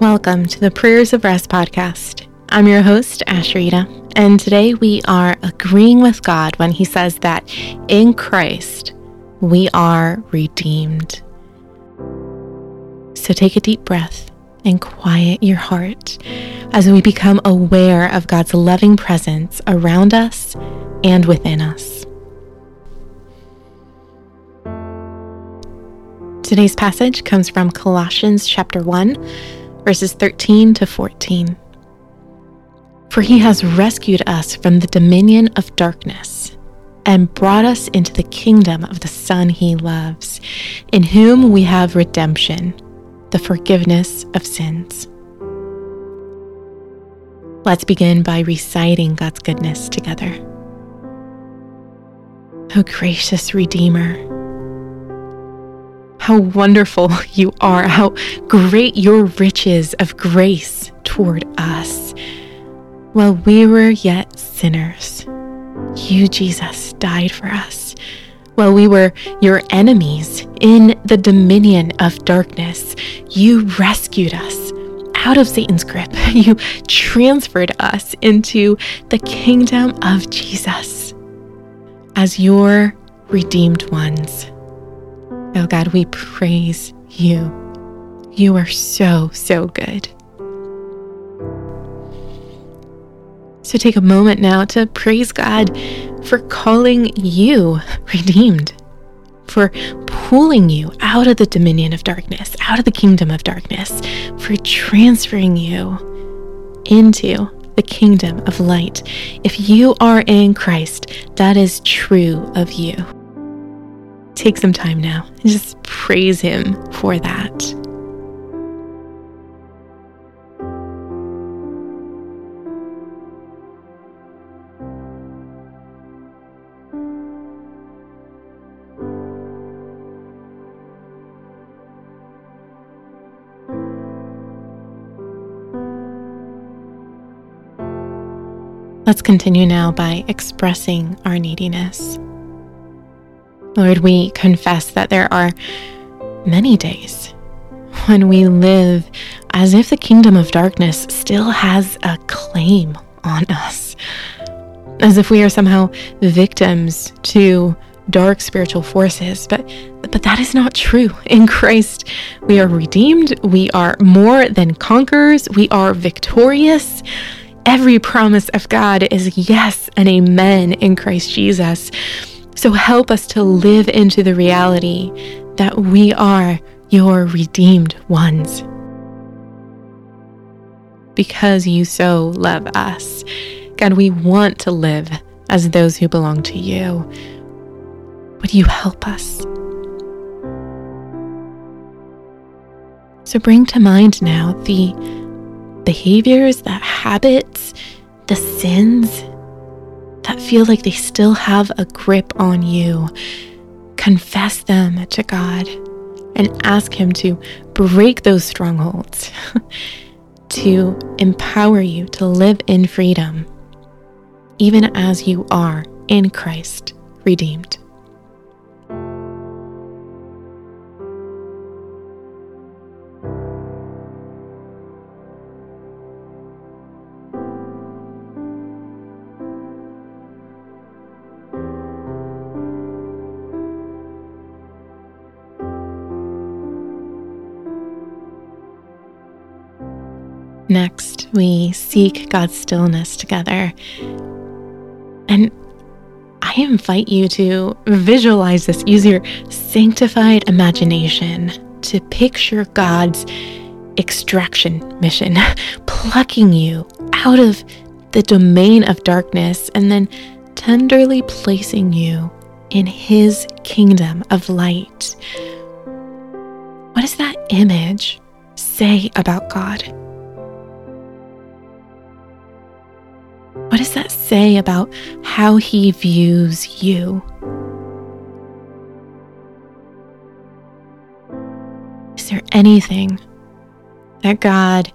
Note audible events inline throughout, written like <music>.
Welcome to the Prayers of Rest podcast. I'm your host, Asheritah, and today we are agreeing with God when He says that in Christ we are redeemed. So take a deep breath and quiet your heart as we become aware of God's loving presence around us and within us. Today's passage comes from Colossians chapter 1 verses 13 to 14. For he has rescued us from the dominion of darkness and brought us into the kingdom of the Son he loves, in whom we have redemption, the forgiveness of sins. Let's begin by reciting God's goodness together. O gracious Redeemer, how wonderful <laughs> you are, how great your riches of grace toward us. While we were yet sinners, you, Jesus, died for us. While we were your enemies in the dominion of darkness, you rescued us out of Satan's grip. <laughs> You transferred us into the kingdom of Jesus as your redeemed ones. Oh God, we praise you. You are so, so good. So take a moment now to praise God for calling you redeemed, for pulling you out of the dominion of darkness, out of the kingdom of darkness, for transferring you into the kingdom of light. If you are in Christ, that is true of you take some time now and just praise Him for that. Let's continue now by expressing our neediness. Lord, we confess that there are many days when we live as if the kingdom of darkness still has a claim on us, as if we are somehow victims to dark spiritual forces, but but that is not true. In Christ, we are redeemed, we are more than conquerors, we are victorious. Every promise of God is yes and amen in Christ Jesus. So help us to live into the reality that we are your redeemed ones. Because you so love us, God, we want to live as those who belong to you. Would you help us? So bring to mind now the behaviors, the habits, the sins feel like they still have a grip on you, confess them to God and ask Him to break those strongholds, <laughs> to empower you to live in freedom, even as you are in Christ redeemed. Next, we seek God's stillness together. And I invite you to visualize this. Use your sanctified imagination to picture God's extraction mission, <laughs> plucking you out of the domain of darkness and then tenderly placing you in His kingdom of light. What does that image say about God? Does that say about how he views you? Is there anything that God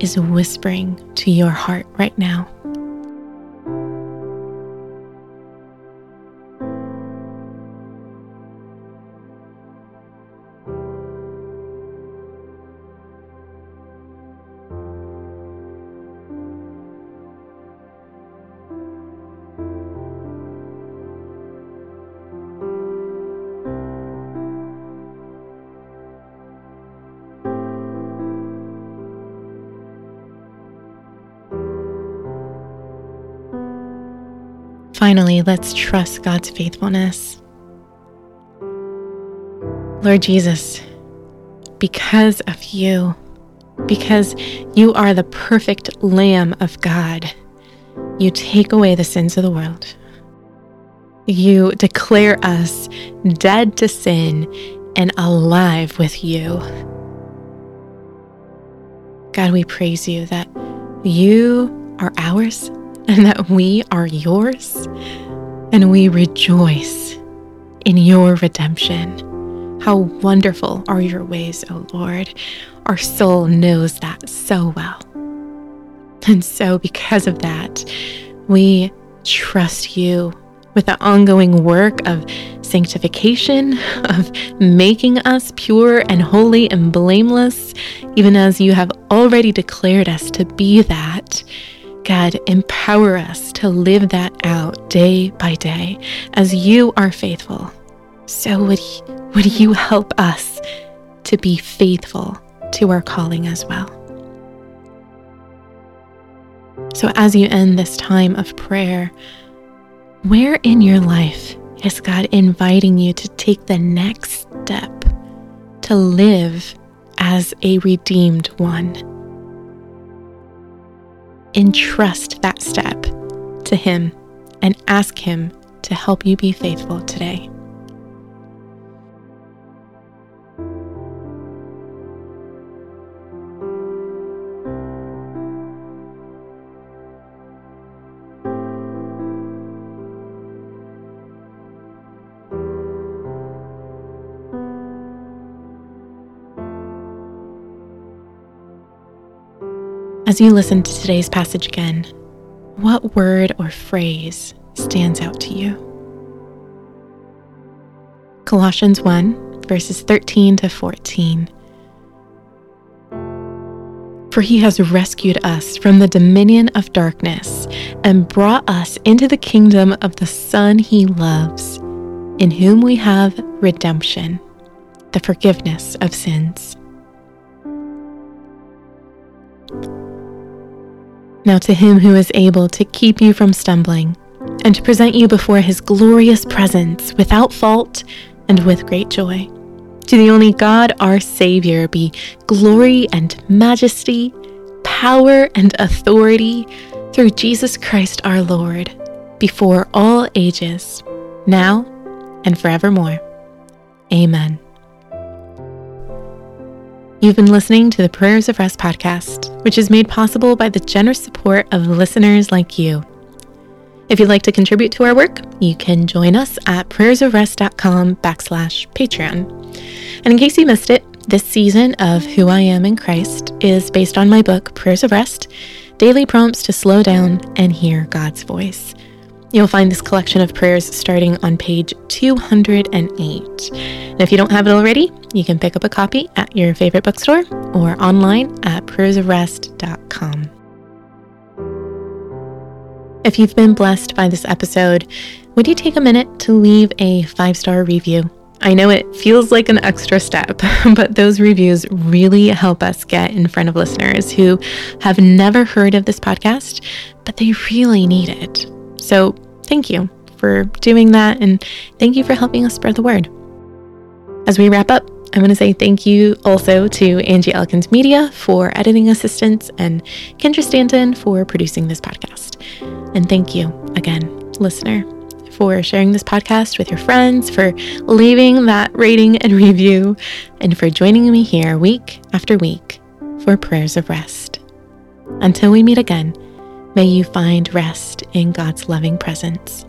is whispering to your heart right now? Finally, let's trust God's faithfulness. Lord Jesus, because of you, because you are the perfect Lamb of God, you take away the sins of the world. You declare us dead to sin and alive with you. God, we praise you that you are ours and that we are yours, and we rejoice in your redemption. How wonderful are your ways, O Lord. Our soul knows that so well. And so, because of that, we trust you with the ongoing work of sanctification, <laughs> of making us pure and holy and blameless, even as you have already declared us to be that. God, empower us to live that out day by day as you are faithful. So would, would you help us to be faithful to our calling as well? So, as you end this time of prayer, where in your life is God inviting you to take the next step to live as a redeemed one? Entrust that step to Him and ask Him to help you be faithful today. As you listen to today's passage again, what word or phrase stands out to you? Colossians 1, verses 13 to 14. For he has rescued us from the dominion of darkness and brought us into the kingdom of the Son he loves, in whom we have redemption, the forgiveness of sins. Now, to him who is able to keep you from stumbling and to present you before his glorious presence without fault and with great joy. To the only God, our Savior, be glory and majesty, power and authority through Jesus Christ our Lord, before all ages, now and forevermore. Amen. You've been listening to the Prayers of Rest podcast, which is made possible by the generous support of listeners like you. If you'd like to contribute to our work, you can join us at prayersofrest.com backslash Patreon. And in case you missed it, this season of Who I Am in Christ is based on my book, Prayers of Rest Daily Prompts to Slow Down and Hear God's Voice. You'll find this collection of prayers starting on page 208. And if you don't have it already, you can pick up a copy at your favorite bookstore or online at prayersofrest.com. If you've been blessed by this episode, would you take a minute to leave a five star review? I know it feels like an extra step, <laughs> but those reviews really help us get in front of listeners who have never heard of this podcast, but they really need it. So, thank you for doing that, and thank you for helping us spread the word. As we wrap up, I want to say thank you also to Angie Elkins Media for editing assistance and Kendra Stanton for producing this podcast. And thank you again, listener, for sharing this podcast with your friends, for leaving that rating and review, and for joining me here week after week for prayers of rest. Until we meet again, May you find rest in God's loving presence.